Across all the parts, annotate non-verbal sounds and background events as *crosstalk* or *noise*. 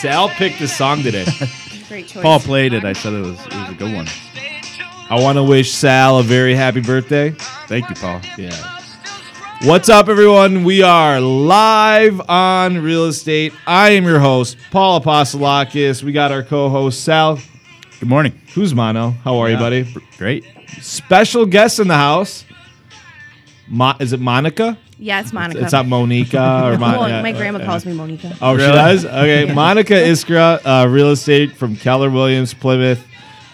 Sal picked the song today. *laughs* Great choice. Paul played it. I said it was it was a good one. I want to wish Sal a very happy birthday. Thank you, Paul. Yeah. What's up, everyone? We are live on real estate. I am your host, Paul Apostolakis. We got our co-host Sal Good morning. Kuzmano. How are you, Yeah. buddy? Great. Special guest in the house. Mo- is it Monica? Yeah, it's Monica. It's not Monica or Mon- well, my grandma calls me Monica. Oh, she Really? does? Okay. Yeah. Monica *laughs* Iskra, uh, real estate from Keller Williams, Plymouth.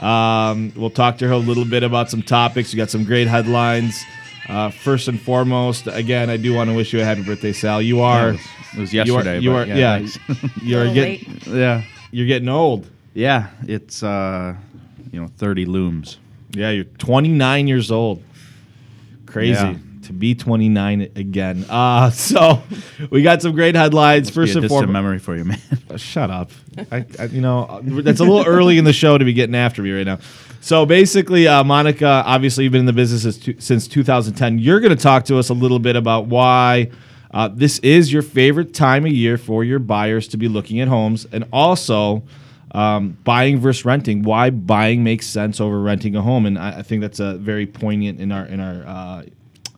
Um, we'll talk to her a little bit about some topics. We got some great headlines. Uh, first and foremost, again, I do want to wish you a happy birthday, Sal. You Yeah, are, it, was, it was you are, yesterday. you but are, yeah, thanks. *laughs* you're getting, yeah. you're getting old. Yeah. It's uh, you know, thirty looms. Yeah, you're 29 years old. Crazy Yeah. To be 29 again. Uh, *laughs* so we got some great headlines. First and foremost, memory for you, man. *laughs* Uh, Shut up. I, I, you know, that's a little early in the show to be getting after me right now. So basically, uh, Monica, obviously, you've been in the business since, since 2010. You're going to talk to us a little bit about why uh, this is your favorite time of year for your buyers to be looking at homes, and also um, buying versus renting. Why buying makes sense over renting a home, and I, I think that's a very poignant in our in our uh,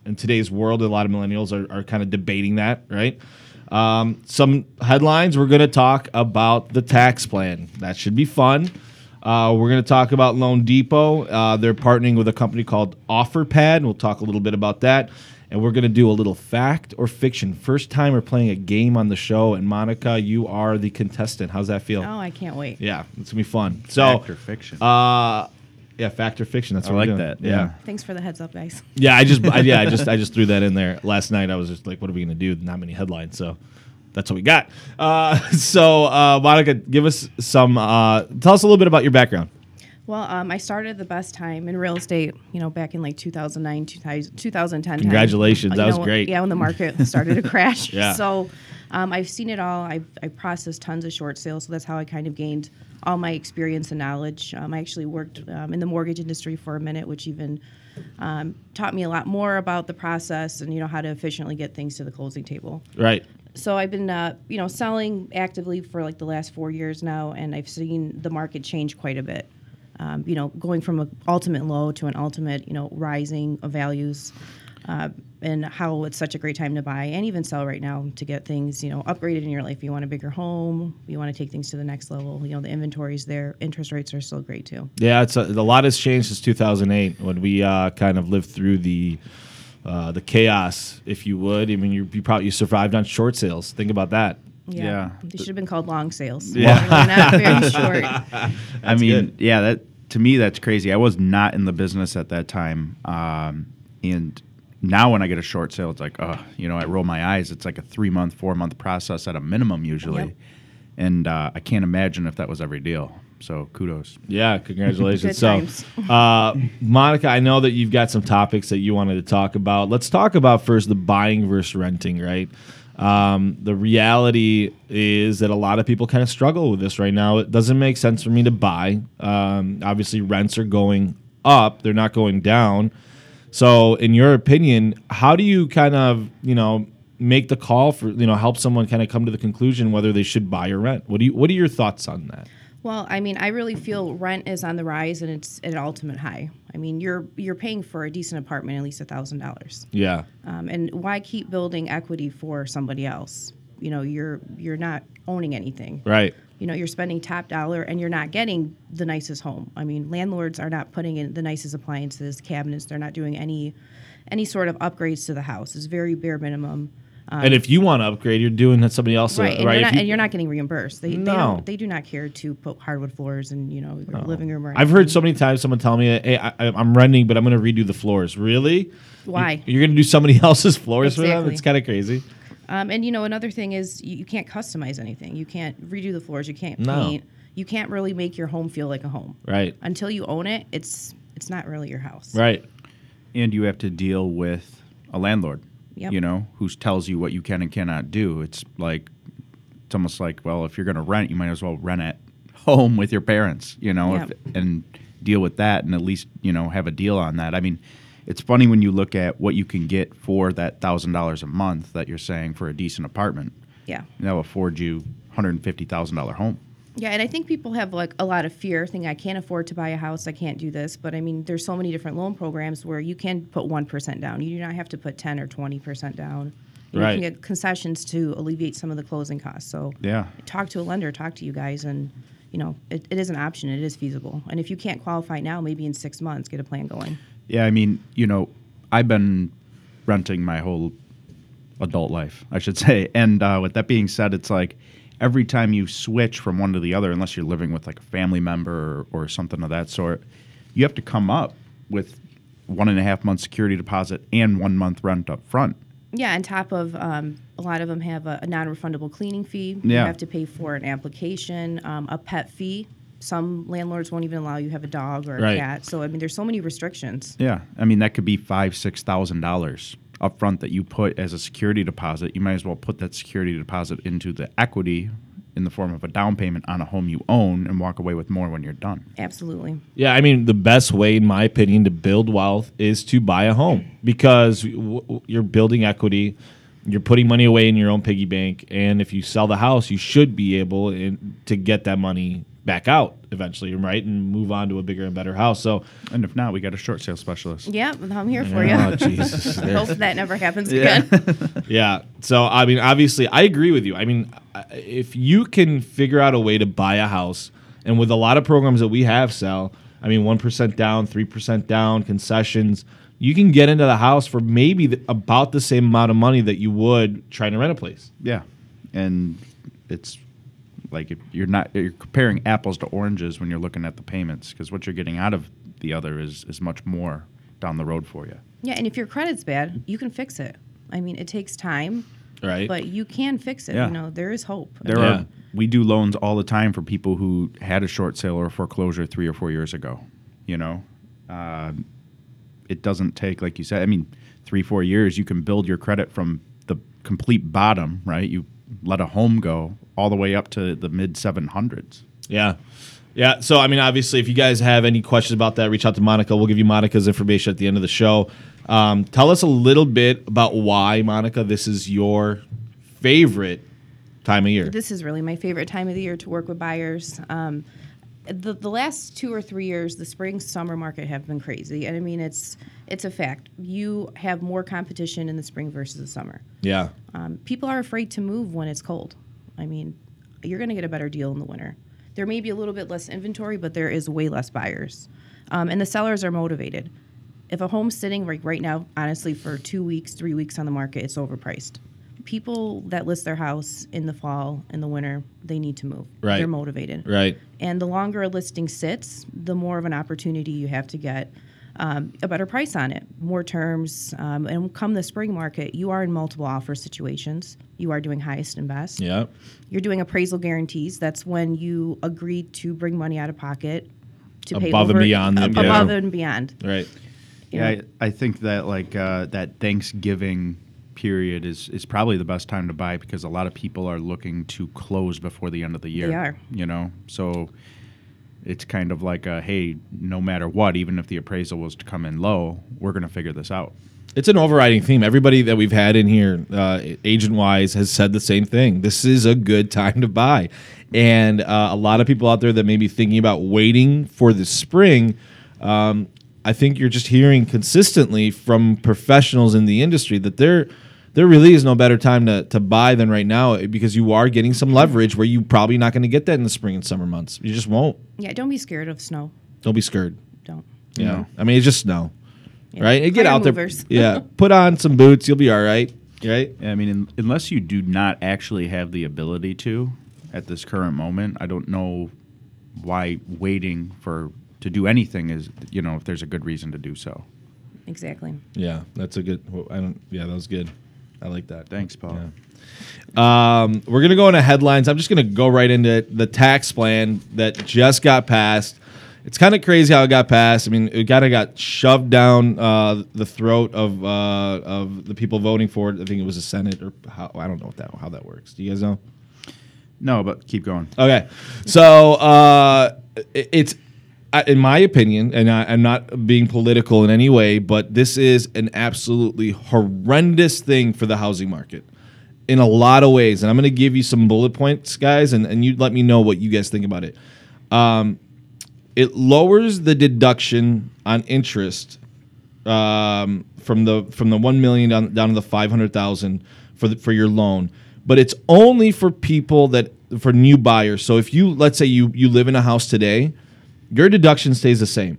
in today's world. A lot of millennials are, are kind of debating that, right? Um, some headlines. We're going to talk about the tax plan. That should be fun. Uh, we're going to talk about Loan Depot. Uh, they're partnering with a company called OfferPad. And we'll talk a little bit about that. And we're going to do a little fact or fiction. First time we're playing a game on the show. And Monica, you are the contestant. How's that feel? Oh, I can't wait. Yeah, it's going to be fun. So, Fact or fiction. uh, yeah, fact or fiction. That's I what like we're doing. that. Yeah. Thanks for the heads up, guys. Yeah, I just I, yeah, I just I *laughs* just threw that in there last night. I was just like, what are we gonna do? Not many headlines, so that's what we got. Uh, *laughs* so uh, Monica, give us some. Uh, tell us a little bit about your background. Well, um, I started the best time in real estate, you know, back in like 2009, 2000, 2010. Congratulations. Uh, That you was know, great. Yeah, when the market started to *laughs* crash. Yeah. So um, I've seen it all. I've, I processed tons of short sales, so that's how I kind of gained all my experience and knowledge. Um, I actually worked um, in the mortgage industry for a minute, which even um, taught me a lot more about the process and, you know, how to efficiently get things to the closing table Right. so I've been, uh, you know, selling actively for like the last four years now, and I've seen the market change quite a bit. Um, you know, going from an ultimate low to an ultimate, you know, rising of values, uh, and how it's such a great time to buy and even sell right now to get things, you know, upgraded in your life. You want a bigger home, you want to take things to the next level. You know, the inventory's there, interest rates are still great too. Yeah, it's a, a lot has changed since 2008 when we uh, kind of lived through the. Uh, the chaos, if you would. I mean, you, you probably you survived on short sales. Think about that. Yeah. they should have been called long sales. Yeah. They're not very *laughs* short. I mean, good. yeah, that to me that's crazy. I was not in the business at that time, um, and now when I get a short sale, it's like, oh, you know, I roll my eyes. It's like a three month, four month process at a minimum usually, Yep. and uh, I can't imagine if that was every deal. So kudos. Yeah, congratulations. *laughs* So, uh, Monica, I know that you've got some topics that you wanted to talk about. Let's talk about first the buying versus renting, right? Um, the reality is that a lot of people kind of struggle with this right now. It doesn't make sense for me to buy. Um, obviously, rents are going up; they're not going down. So, in your opinion, how do you kind of, you know, make the call for, you know, help someone kind of come to the conclusion whether they should buy or rent? What do you What are your thoughts on that? Well, I mean, I really feel rent is on the rise and it's at an ultimate high. I mean, you're you're paying for a decent apartment at least a thousand dollars, Yeah. Um, and why keep building equity for somebody else? You know, you're you're not owning anything. Right. You know, you're spending top dollar and you're not getting the nicest home. I mean, landlords are not putting in the nicest appliances, cabinets. They're not doing any any sort of upgrades to the house. It's very bare minimum. and if you want to upgrade, you're doing that somebody else, Right, and, right? you're not, you- and you're not getting reimbursed. They, they No. don't. They do not care to put hardwood floors in, you know, your living room. Or I've heard so many times someone tell me, "Hey, I, I'm renting, but I'm going to redo the floors." Really? Why? You, are going to do somebody *laughs* else's floors for them? It's kind of crazy. Um, and you know, another thing is you, you can't customize anything. You can't redo the floors. You can't No. paint. You can't really make your home feel like a home Right. until you own it. It's it's not really your house. Right. and you have to deal with a landlord Yep. you know who tells you what you can and cannot do it's like it's almost like well if you're going to rent you might as well rent at home with your parents you know Yep. if, and deal with that and at least you know have a deal on that i mean it's funny when you look at what you can get for that thousand dollars a month that you're saying for a decent apartment Yeah. that will afford you hundred and fifty thousand dollar home. Yeah, and I think people have like a lot of fear, thinking I can't afford to buy a house, I can't do this. But I mean, there's so many different loan programs where you can put one percent down. You do not have to put ten or twenty percent down. You Right. can get concessions to alleviate some of the closing costs. So Yeah. talk to a lender, talk to you guys, and you know it, it is an option. It is feasible. And if you can't qualify now, maybe in six months, get a plan going. Yeah, I mean, you know, I've been renting my whole adult life, I should *laughs* say. And uh, with that being said, it's like every time you switch from one to the other, unless you're living with like a family member or, or something of that sort, you have to come up with one and a half month security deposit and one month rent up front. Yeah, on top of um, a lot of them have a, a non-refundable cleaning fee. Yeah. You have to pay for an application, um, a pet fee. Some landlords won't even allow you to have a dog or a Right. cat. So I mean, there's so many restrictions. Yeah, I mean that could be five, six thousand dollars up front that you put as a security deposit. You might as well put that security deposit into the equity in the form of a down payment on a home you own and walk away with more when you're done. Absolutely. Yeah, I mean, the best way, in my opinion, to build wealth is to buy a home because w- w- you're building equity, you're putting money away in your own piggy bank, and if you sell the house, you should be able in, to get that money back out eventually, right, and move on to a bigger and better house. So, And if not, we got a short sale specialist. Yeah, I'm here for oh you. Jesus, *laughs* I hope that never happens again. *laughs* Yeah. So I mean, obviously, I agree with you. I mean, if you can figure out a way to buy a house, and with a lot of programs that we have, sell, I mean, one percent down, three percent down, concessions, you can get into the house for maybe the, about the same amount of money that you would trying to rent a place. Yeah, and it's like if you're not you're comparing apples to oranges when you're looking at the payments because what you're getting out of the other is is much more down the road for you. yeah, and if your credit's bad, you can fix it. I mean, it takes time, Right. but you can fix it. Yeah. You know, there is hope. There Yeah. are we do loans all the time for people who had a short sale or foreclosure three or four years ago. You know, um, it doesn't take like you said. I mean, three four years you can build your credit from the complete bottom. Right, you let a home go all the way up to the mid seven hundreds. Yeah. Yeah. So, I mean, obviously, if you guys have any questions about that, reach out to Monica. We'll give you Monica's information at the end of the show. Um, tell us a little bit about why, Monica, this is your favorite time of year. This is really my favorite time of the year to work with buyers. Um, the, the last two or three years, the spring summer market have been crazy, and I mean it's it's a fact. You have more competition in the spring versus the summer. Yeah. Um, people are afraid to move when it's cold. I mean, you're going to get a better deal in the winter. There may be a little bit less inventory, but there is way less buyers, um, and the sellers are motivated. If a home's sitting right right now, honestly, for two weeks, three weeks on the market, it's overpriced. People that list their house in the fall, in the winter, they need to move. Right. They're motivated. Right. And the longer a listing sits, the more of an opportunity you have to get um, a better price on it, more terms. Um, and come the spring market, you are in multiple offer situations. You are doing highest and best. Yeah. You're doing appraisal guarantees. That's when you agree to bring money out of pocket to pay Above and beyond the- ab- yeah. above and beyond. Right. you Yeah. I, I think that like uh, that Thanksgiving period is is probably the best time to buy because a lot of people are looking to close before the end of the year. They are. You know, so it's kind of like a hey, no matter what, even if the appraisal was to come in low, we're going to figure this out. It's an overriding theme. Everybody that we've had in here, uh, agent wise, has said the same thing. This is a good time to buy. And uh, a lot of people out there that may be thinking about waiting for the spring, um, I think you're just hearing consistently from professionals in the industry that there, there really is no better time to, to buy than right now eh, because you are getting some leverage where you're probably not going to get that in the spring and summer months. You just won't. Yeah, don't be scared of snow. Don't be scared. Don't. You know, I mean, it's just snow, Yeah. right? And get Hire out there. Yeah, *laughs* put on some boots. You'll be all right. Right? Yeah, I mean, un- unless you do not actually have the ability to at this current moment, I don't know why waiting for to do anything is you know if there's a good reason to do so. Exactly. Yeah, that's a good. I don't. Yeah, that was good. I like that. Thanks, Paul. Yeah. Um, we're gonna go into headlines. I'm just gonna go right into the tax plan that just got passed. It's kind of crazy how it got passed. I mean, it kind of got shoved down uh, the throat of uh, of the people voting for it. I think it was the Senate or how I don't know what that how that works. Do you guys know? No, but keep going. Okay, so uh, it- it's In my opinion, and I, I'm not being political in any way, but this is an absolutely horrendous thing for the housing market. in a lot of ways, and I'm going to give you some bullet points, guys, and, and you let me know what you guys think about it. Um, it lowers the deduction on interest um, from the from the one million down down to the five hundred thousand for the, for your loan, but it's only for people that for new buyers. So if you let's say you you live in a house today, your deduction stays the same,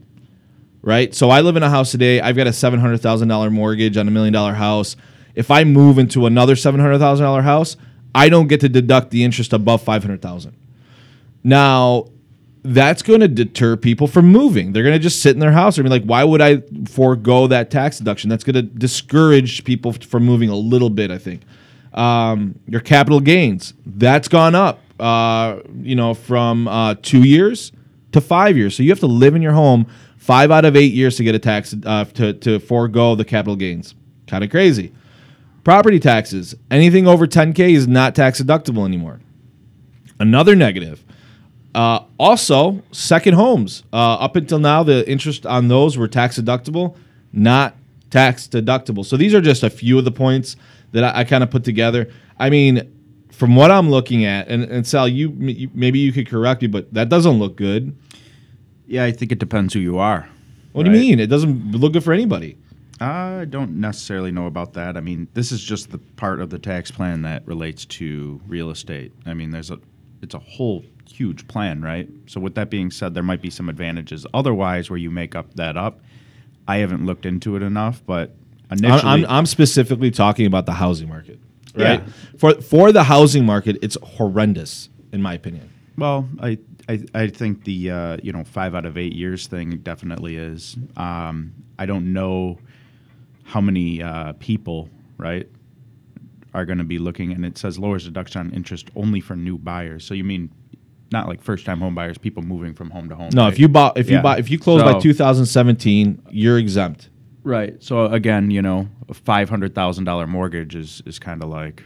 right? So I live in a house today. I've got a seven hundred thousand dollar mortgage on a million dollar house. If I move into another seven hundred thousand dollar house, I don't get to deduct the interest above five hundred thousand. Now, that's going to deter people from moving. They're going to just sit in their house and be like, why would I forego that tax deduction? That's going to discourage people from moving a little bit, I think. Um, your capital gains, that's gone up, uh, you know, from uh, two years to five years. So you have to live in your home five out of eight years to get a tax, uh, to, to forego the capital gains. Kind of crazy. Property taxes, anything over 10K is not tax deductible anymore. Another negative. Uh, also, second homes. Uh, up until now, the interest on those were tax deductible, not tax deductible. So these are just a few of the points that I, I kind of put together. I mean, from what I'm looking at, and, and Sal, you, you maybe you could correct me, but that doesn't look good. Yeah, I think it depends who you are. What do you mean? It doesn't look good for anybody. I don't necessarily know about that. I mean, this is just the part of the tax plan that relates to real estate. I mean, there's a it's a whole huge plan, right? So with that being said, there might be some advantages. Otherwise, where you make up that up, I haven't looked into it enough, but initially, I'm, I'm, I'm specifically talking about the housing market, right? Yeah. For for the housing market, it's horrendous in my opinion. Well, I, I I think the uh, you know five out of eight years thing definitely is. Um, I don't know how many uh, people right are going to be looking, and it says lowers deduction on interest only for new buyers. So you mean not like first time home buyers, people moving from home to home? No, right? if you bought if you Yeah. buy if you close by 2017, you're exempt. right. So again, you know, a five hundred thousand dollar mortgage is is kind of like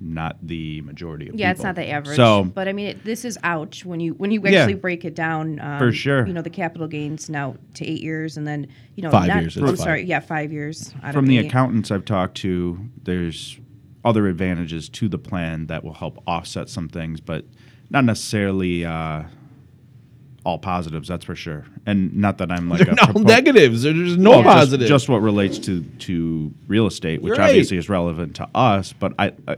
not the majority of Yeah, it's not the average. So but I mean, it, this is ouch when you when you Yeah. actually break it down. Um, For sure. You know, the capital gains now to eight years, and then you know Five not- years, I'm five. sorry, yeah, five years. out from of the eight. accountants I've talked to, there's other advantages to the plan that will help offset some things, but not necessarily uh, all positives. That's for sure. And not that I'm like There are a no propo- negatives. There's no Well, just- Just, what relates to to real estate, which Right. obviously is relevant to us. But I, I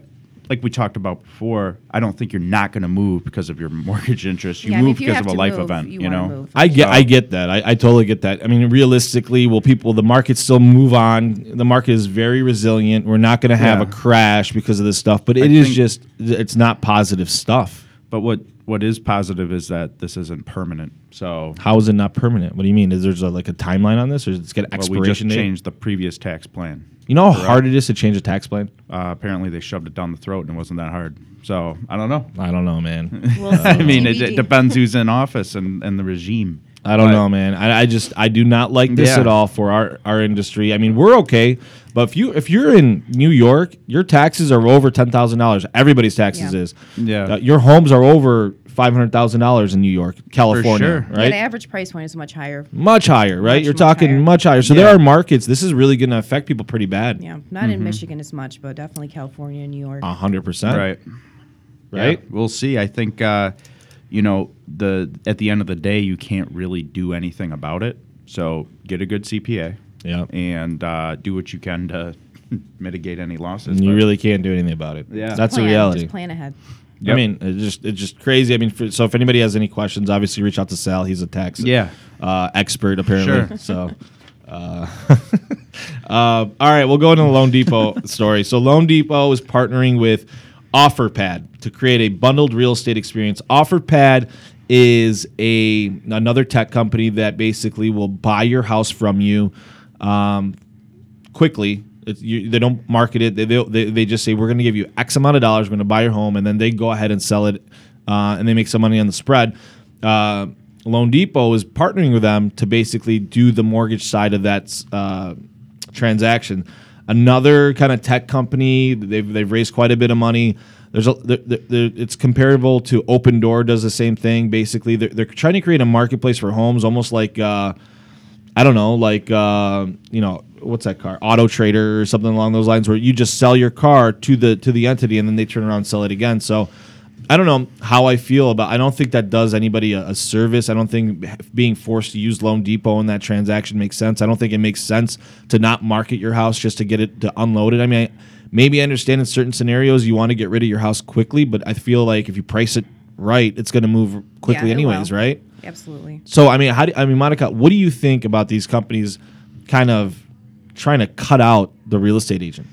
like we talked about before, I don't think you're not going to move because of your *laughs* mortgage interest. You Yeah, I mean, move you because of a life move, event. you You, know. move. I get So- I get that. I, I totally get that. I mean, realistically, will people the market still move on? The market is very resilient. We're not going to have Yeah. a crash because of this stuff, but it I is just it's not positive stuff. But what what is positive is that this isn't permanent. So How is it not permanent? What do you mean? Is there's a, like a timeline on this, or is it get well, expiration we just date? changed the previous tax plan. You know how hard it is to change a tax plan? Uh, apparently, they shoved it down the throat and it wasn't that hard. So I don't know. I don't know, man. *laughs* We'll. I mean, it, it depends who's in office and, and the regime. I don't But- know, man. I, I just I do not like this Yeah. at all for our, our industry. I mean, we're okay, but if you if you're in New York, your taxes are over ten thousand dollars. Everybody's taxes Yeah. is. Yeah. Uh, your homes are over five hundred thousand dollars in New York, California, sure. Yeah, right? the average price point is much higher. much higher, right? Much, you're much talking higher. much higher. So there are markets. This is really going to affect people pretty bad. Yeah, not Mm-hmm. in Michigan as much, but definitely California and New York. A hundred percent. Right. Right. Yeah, we'll see. I think, uh, you know, the at the end of the day, you can't really do anything about it. So get a good CPA Yeah. and uh, do what you can to *laughs* mitigate any losses. You really can't do anything about it. Yeah. That's plan, the reality. Just plan ahead. I mean, it's just it's just crazy. I mean, for, so if anybody has any questions, obviously reach out to Sal. He's a tax Yeah. uh, expert apparently. Sure. So, uh, *laughs* uh, all right, we'll go into the Loan Depot *laughs* story. So Loan Depot is partnering with OfferPad to create a bundled real estate experience. OfferPad is a another tech company that basically will buy your house from you. Um, quickly. You, they don't market it. They, they, they, just say, we're going to give you X amount of dollars. We're going to buy your home. And then they go ahead and sell it uh, and they make some money on the spread. Uh, Loan Depot is partnering with them to basically do the mortgage side of that uh, transaction. Another kind of tech company, they've, they've raised quite a bit of money. There's a, it's comparable to Open Door does the same thing. Basically, they're, they're trying to create a marketplace for homes, almost like uh, I don't know, like uh, you know, what's that car? Auto Trader or something along those lines, where you just sell your car to the to the entity and then they turn around and sell it again. So. I don't know how I feel about. I don't think that does anybody a, a service. I don't think being forced to use Loan Depot in that transaction makes sense. I don't think it makes sense to not market your house just to get it to unload it. I mean, I, maybe I understand in certain scenarios you want to get rid of your house quickly, but I feel like if you price it right, it's going to move quickly Yeah, anyways, will. right? Absolutely. So I mean, how do, I mean, Monica, what do you think about these companies kind of trying to cut out the real estate agent?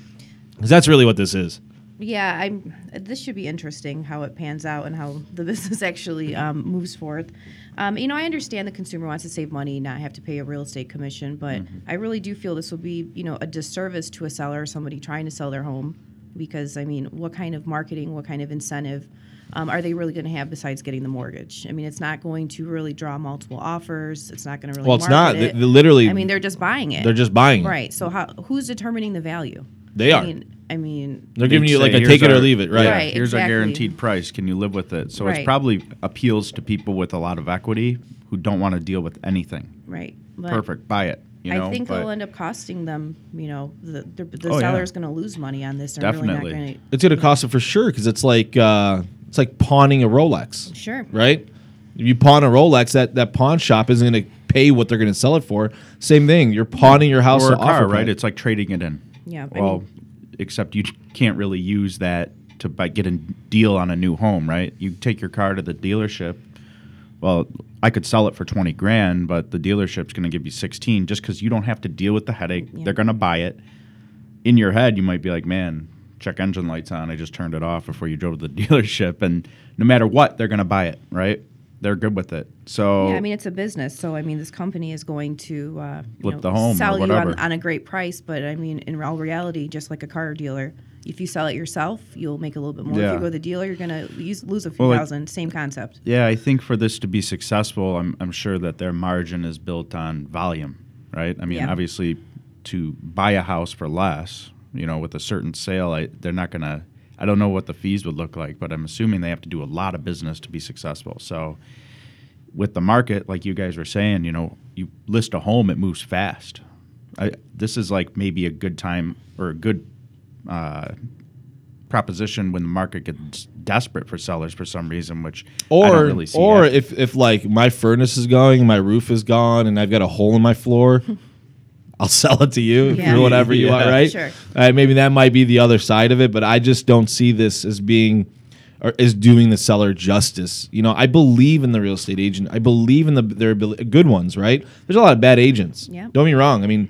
Because that's really what this is. Yeah, I'm. This should be interesting how it pans out and how the *laughs* business actually um, moves forth. Um, you know, I understand the consumer wants to save money, not have to pay a real estate commission, but I really do feel this will be, you know, a disservice to a seller or somebody trying to sell their home, because I mean, what kind of marketing, what kind of incentive um, are they really going to have besides getting the mortgage? I mean, it's not going to really draw multiple offers. It's not going to really. Well, it's not. market They- it. they literally- I mean, they're just buying it. They're just buying it. right. So how? Who's determining the value? They I are. mean, I mean, They're giving They'd you like a "Here's take it or leave it, right? Right, here's our guaranteed price. Can you live with it? So it's probably appeals to people with a lot of equity who don't want to deal with anything. right. But Perfect, buy it. You know, I think but it'll end up costing them. You know, the the, the Oh, yeah. going to lose money on this. They're Definitely. really not going It's going to cost it for sure because it's like uh, it's like pawning a Rolex. Sure. right? If you pawn a Rolex, that that pawn shop isn't going to pay what they're going to sell it for. Same thing. You're pawning your house or a to offer car, right? pay. It's like trading it in. Yeah, I Well, mean- except you can't really use that to buy, get a deal on a new home, right? You take your car to the dealership. Well, I could sell it for twenty grand, but the dealership's going to give you sixteen just because you don't have to deal with the headache. Yeah. They're going to buy it. In your head, you might be like, "Man, check engine lights on. I just turned it off before you drove to the *laughs* dealership." And no matter what, they're going to buy it, right? They're good with it. So Yeah, I mean it's a business, so I mean this company is going to uh, Flip know, the home sell you on, on a great price. But I mean, in all reality, just like a car dealer, if you sell it yourself, you'll make a little bit more. If you go to the dealer, you're going to lose a few Well, it- thousand. Same concept. Yeah, I think for this to be successful, I'm, I'm sure that their margin is built on volume, right? I mean, Yeah. obviously, to buy a house for less, you know, with a certain sale, I, they're not going to, I don't know what the fees would look like, but I'm assuming they have to do a lot of business to be successful. So, with the market, like you guys were saying, you know, you list a home, it moves fast. I, this is like maybe a good time or a good uh, proposition when the market gets desperate for sellers for some reason, which I or don't really see. or if if like my furnace is going, my roof is gone, and I've got a hole in my floor, *laughs* I'll sell it to you Yeah. for whatever you want, right? Sure. Maybe that might be the other side of it, but I just don't see this as being or is doing the seller justice. You know, I believe in the real estate agent. I believe in the their ability, good ones, right? There's a lot of bad agents. Yeah. Don't be wrong. I mean,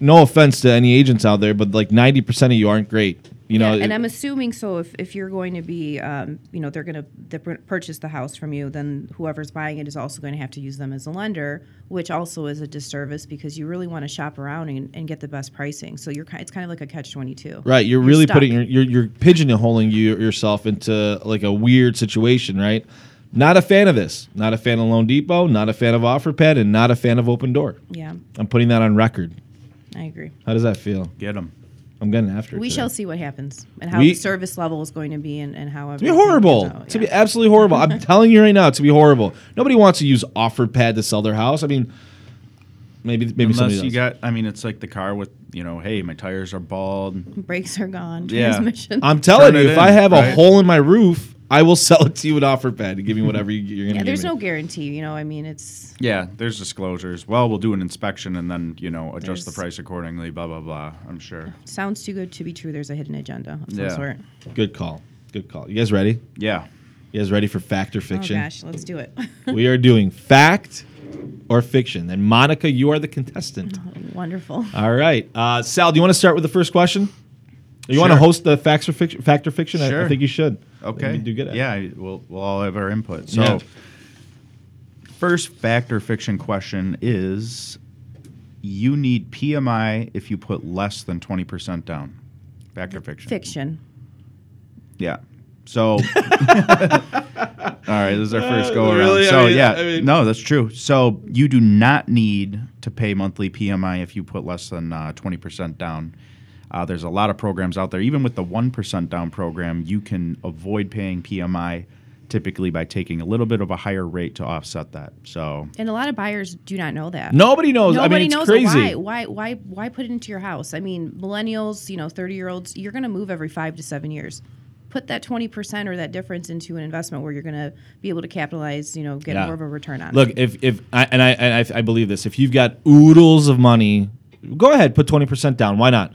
no offense to any agents out there, but like 90% of you aren't great. You know, yeah, and it- I'm assuming so. If, if you're going to be, um, you know, they're going to purchase the house from you, then whoever's buying it is also going to have to use them as a lender, which also is a disservice because you really want to shop around and, and get the best pricing. So you're it's kind of like a catch twenty two. Right, you're really stuck. putting your, you're you're pigeonholing you yourself into like a weird situation, right? Not a fan of this. Not a fan of Loan Depot. Not a fan of OfferPad, and not a fan of Open Door. Yeah, I'm putting that on record. I agree. How does that feel? get them. I'm getting after it. We today. shall see what happens and how We- the service level is going to be and, and how to be horrible. It's to be absolutely horrible. I'm *laughs* telling you right now, to be horrible. Nobody wants to use OfferPad to sell their house. I mean, maybe maybe Unless somebody you does. got, I mean, it's like the car with, you know, hey, my tires are bald. brakes are gone, Yeah. transmission. I'm telling Turn you, it if in, I have a right? hole in my roof, I will *laughs* sell it to you with OfferPad to give me whatever you, you're going to yeah, give there's me. no guarantee. You know, I mean, it's Yeah, there's disclosures. Well, we'll do an inspection and then, you know, adjust the price accordingly, blah, blah, blah. I'm sure. *sighs* sounds too good to be true. There's a hidden agenda of some Yeah. sort. Good call. Good call. You guys ready? Yeah. You guys ready for fact or Oh fiction? gosh, let's do it. *laughs* we are doing fact or fiction. And Monica, you are the contestant. *laughs* Wonderful. All right. Uh, Sal, do you want to start with the first question? You want to host the facts or fiction, fact or fiction? I- I, think you should. Okay. You do good at it. Yeah, we'll, we'll all have our input. So, Yeah. first fact or fiction question is you need PMI if you put less than 20% down. Fact or fiction? Fiction. Yeah. So, *laughs* all right, this is our first go around. Uh, really? I So, mean- yeah, I mean- no, that's true. So, you do not need to pay monthly PMI if you put less than uh, 20% down. Uh, there's a lot of programs out there. Even with the 1% down program, you can avoid paying PMI typically by taking a little bit of a higher rate to offset that. So And a lot of buyers do not know that. Nobody knows. I Nobody mean, it's knows crazy. Why, why, why, why put it into your house? I mean, millennials, you know, thirty-year-olds, you're going to move every five to seven years. Put that twenty percent or that difference into an investment where you're going to be able to capitalize. You know, get Yeah. more of a return on. Look, it. if if I, and I and I, I believe this, if you've got oodles of money, go ahead, put twenty percent down. Why not?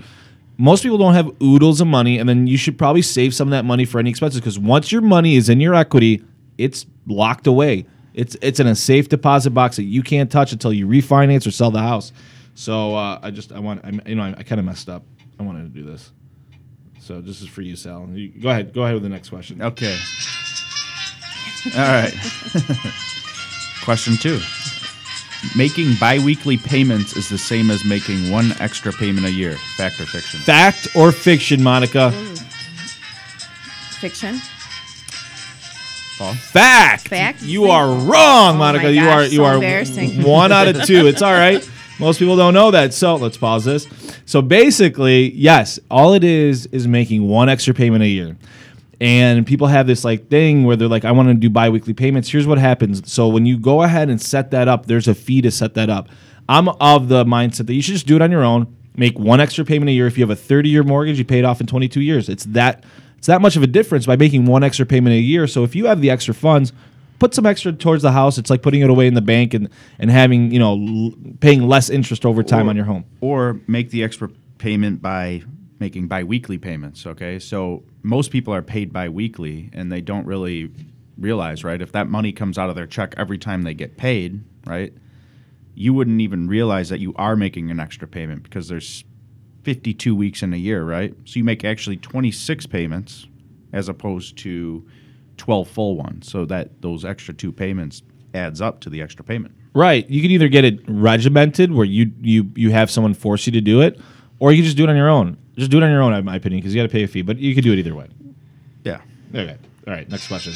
Most people don't have oodles of money, and then you should probably save some of that money for any expenses because once your money is in your equity, it's locked away. It's it's in a safe deposit box that you can't touch until you refinance or sell the house. So uh, I just I want I, you know I, I kind of messed up. I wanted to do this. So this is for you, Sal. You, go ahead. Go ahead with the next question. Okay. All right. *laughs* Question two. Making biweekly payments is the same as making one extra payment a year. Fact or fiction? Fact or fiction, Monica? Mm. fiction. Paul? Fact. Fact? You are oh wrong, Oh Monica. my you gosh, are you so are embarrassing. *laughs* one out of two. It's all right. Most people don't know that. So let's pause this. So basically, yes, all it is is making one extra payment a year. And people have this like thing where they're like, I want to do biweekly payments. Here's what happens. So when you go ahead and set that up, there's a fee to set that up. I'm of the mindset that you should just do it on your own. Make one extra payment a year. If you have a 30 year mortgage, you pay it off in 22 years. It's that it's that much of a difference by making one extra payment a year. So if you have the extra funds, put some extra towards the house. It's like putting it away in the bank and and having you know l- paying less interest over time Or- on your home. Or make the extra payment by making biweekly payments. Okay. So most people are paid biweekly and they don't really realize, right? If that money comes out of their check every time they get paid, right? You wouldn't even realize that you are making an extra payment because there's 52 weeks in a year, right? So you make actually 26 payments as opposed to 12 full ones. So that those extra two payments adds up to the extra payment. Right. You can either get it regimented where you you you have someone force you to do it, or you can just do it on your own. Just do it on your own, in my opinion, because you got to pay a fee. But you could do it either way. Yeah. Okay. All right. Next question.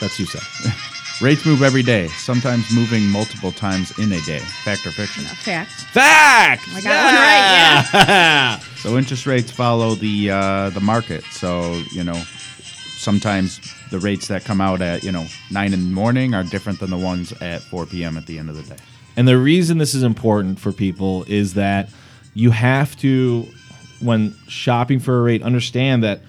That's you, Seth. *laughs* Rates move every day, sometimes moving multiple times in a day. Fact or fiction? Fact. Fact. I got one right, Yeah. *laughs* So interest rates follow the uh, the market. So you know, sometimes the rates that come out at you know nine in the morning are different than the ones at four p.m. at the end of the day. And the reason this is important for people is that you have to, when shopping for a rate, understand that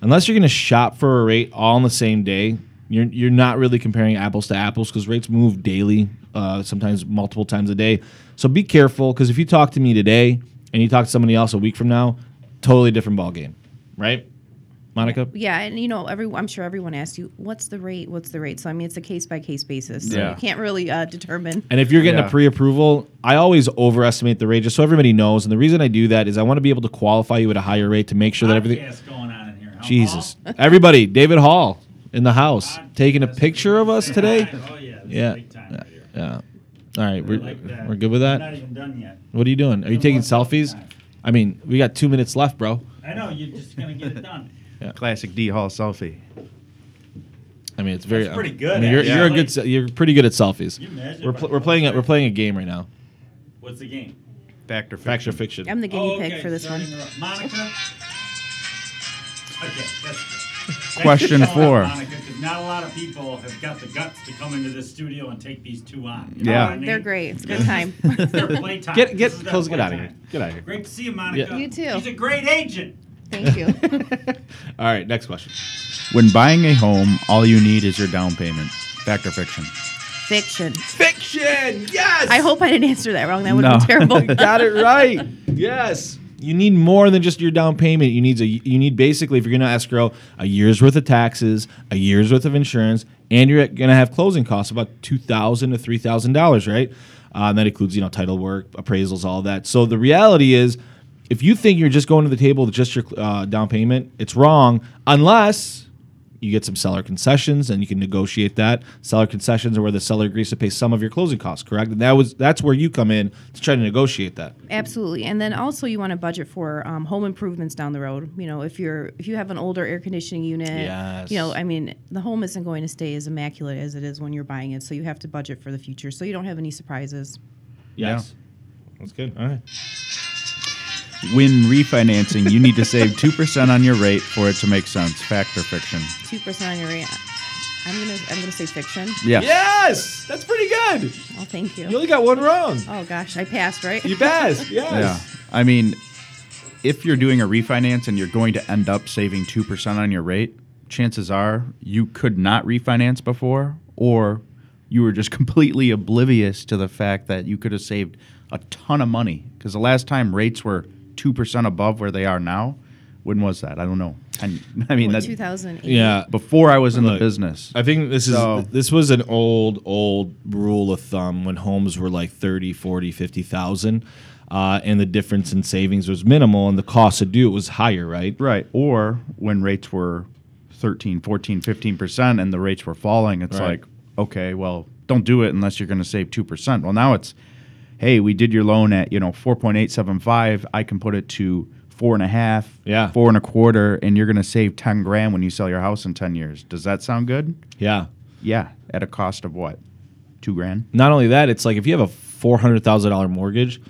unless you're going to shop for a rate all on the same day, you're, you're not really comparing apples to apples because rates move daily, uh, sometimes multiple times a day. So be careful because if you talk to me today and you talk to somebody else a week from now, totally different ball game, right? Monica? Yeah, and you know, every I'm sure everyone asks you, "What's the rate? What's the rate?" So I mean, it's a case by case basis. So Yeah. you can't really uh, determine. And if you're getting Yeah. a pre-approval, I always overestimate the rate just so everybody knows. And the reason I do that is I want to be able to qualify you at a higher rate to make sure that everything. Podcast going on in here. huh, Jesus, Paul? *laughs* everybody, David Hall in the house taking a picture of us today. Oh yeah. This Yeah, Is big time yeah, right here. yeah. All right, we're, like we're good with We're that. not even done yet. What are you doing? Are you taking selfies? I mean, we got two minutes left, bro. I know you're just gonna get it done. Classic D Hall selfie. I mean, it's very That's pretty I good, mean, you're, actually. you're a good. se- You're pretty good at selfies. You measure We're, by pl- we're playing. A, we're playing a game right now. What's the game? Fact or Fact or fiction? fiction? I'm the guinea Oh, pig for this sorry one. to interrupt. Monica. Okay, that's good. Thanks Question for four. up, Monica, because not a lot of people have got the guts to come into this studio and take these two on. You know Yeah. what I mean? They're great. It's a good time. *laughs* It's their playtime. Get This get is their close. Get out of here. playtime. Get out of here. Great to see you, Monica. Yeah. You too. She's a great agent. Thank you. *laughs* All right, next question. When buying a home, all you need is your down payment. Fact or fiction? Fiction. Fiction. Yes. I hope I didn't answer that wrong. That would No. have been terrible. *laughs* got it right. Yes. You need more than just your down payment. You need a, you need basically if you're going to escrow a year's worth of taxes, a year's worth of insurance, and you're going to have closing costs about two thousand to three thousand dollars, right? Uh, and that includes you know title work, appraisals, all that. So the reality is, if you think you're just going to the table with just your uh, down payment, it's wrong unless you get some seller concessions and you can negotiate that. Seller concessions are where the seller agrees to pay some of your closing costs, correct? And that was that's where you come in to try to negotiate that. Absolutely, and then also you want to budget for um, home improvements down the road. You know, if you're if you have an older air conditioning unit, Yes. you know, I mean, the home isn't going to stay as immaculate as it is when you're buying it. So you have to budget for the future, so you don't have any surprises. Yes. That's good. All right. When refinancing, you need to save 2% on your rate for it to make sense. Fact or fiction? Two percent on your rate. I'm gonna I'm gonna say fiction. Yes. Yes, that's pretty good. Oh, thank you. You only got one wrong. Oh gosh, I passed right. You passed. *laughs* Yes. Yeah. I mean, if you're doing a refinance and you're going to end up saving 2% on your rate, chances are you could not refinance before or you were just *laughs* completely oblivious to the fact that you could have saved a ton of money because the last time rates were 2% above where they are now, when was that? I don't know. And *laughs* I mean, that 2008. Yeah. before I was in Look, the business. I think this is So- this was an old old rule of thumb when homes were like 30, 40, 50,000 uh, and the difference in savings was minimal and the cost to do it was higher, right? Right. Or when rates were 13, 14, 15% and the rates were falling, it's Right. like, okay, well, don't do it unless you're going to save 2%. Well, now it's, hey, we did your loan at, you know, 4.875. I can put it to four and a half, Yeah. four and a quarter, and you're going to save 10 grand when you sell your house in 10 years. Does that sound good? Yeah. Yeah. At a cost of what? Two grand? Not only that, it's like if you have a four hundred thousand dollar mortgage,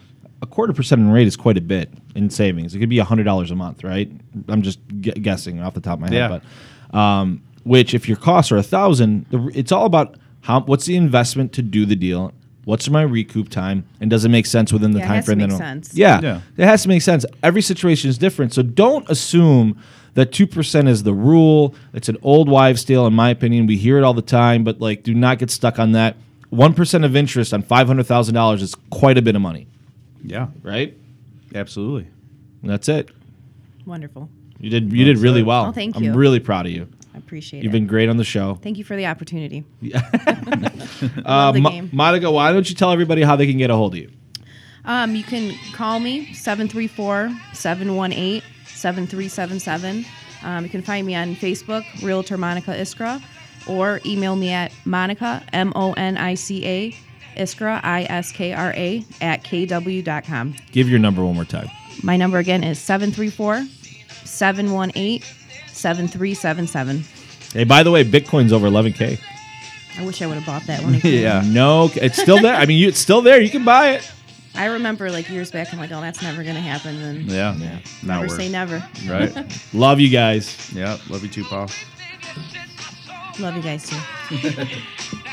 a quarter percent in rate is quite a bit in savings. It could be hundred dollars a month, right? I'm just gu- guessing off the top of my head, Yeah. but um, which if your costs are a thousand, it's all about how what's the investment to do the deal. What's my recoup time, and does it make sense within the Yeah, it time has to make sense. Yeah, Yeah. it has to make sense. Every situation is different, so don't assume that two percent is the rule. It's an old wives' tale, in my opinion. We hear it all the time, but like, do not get stuck on that. One percent of interest on five hundred thousand dollars is quite a bit of money, Yeah. right? Absolutely. And that's it. Wonderful. You did you did really well. Oh, thank you. I'm really proud of you. I appreciate You've it. been great on the show. Thank you for the opportunity. *laughs* Uh, Love the game. Monica, why don't you tell everybody how they can get a hold of you? Um, you can call me 734-718-7377. Um, you can find me on Facebook, Realtor Monica Iskra, or email me at Monica, M-O-N-I-C-A, Iskra, I-S-K-R-A, at kw.com. Give your number one more time. My number again is 734-718-7377. Hey, by the way, Bitcoin's over 11k. I wish I would have bought that one. it. *laughs* Yeah. No, it's still there. I mean, you, it's still there. You can buy it. I remember like years back, I'm like, oh, that's never going to happen. And Yeah. Now never we're say never. right. *laughs* Love you guys. yeah. Love you too, Paul. Love you guys too. *laughs*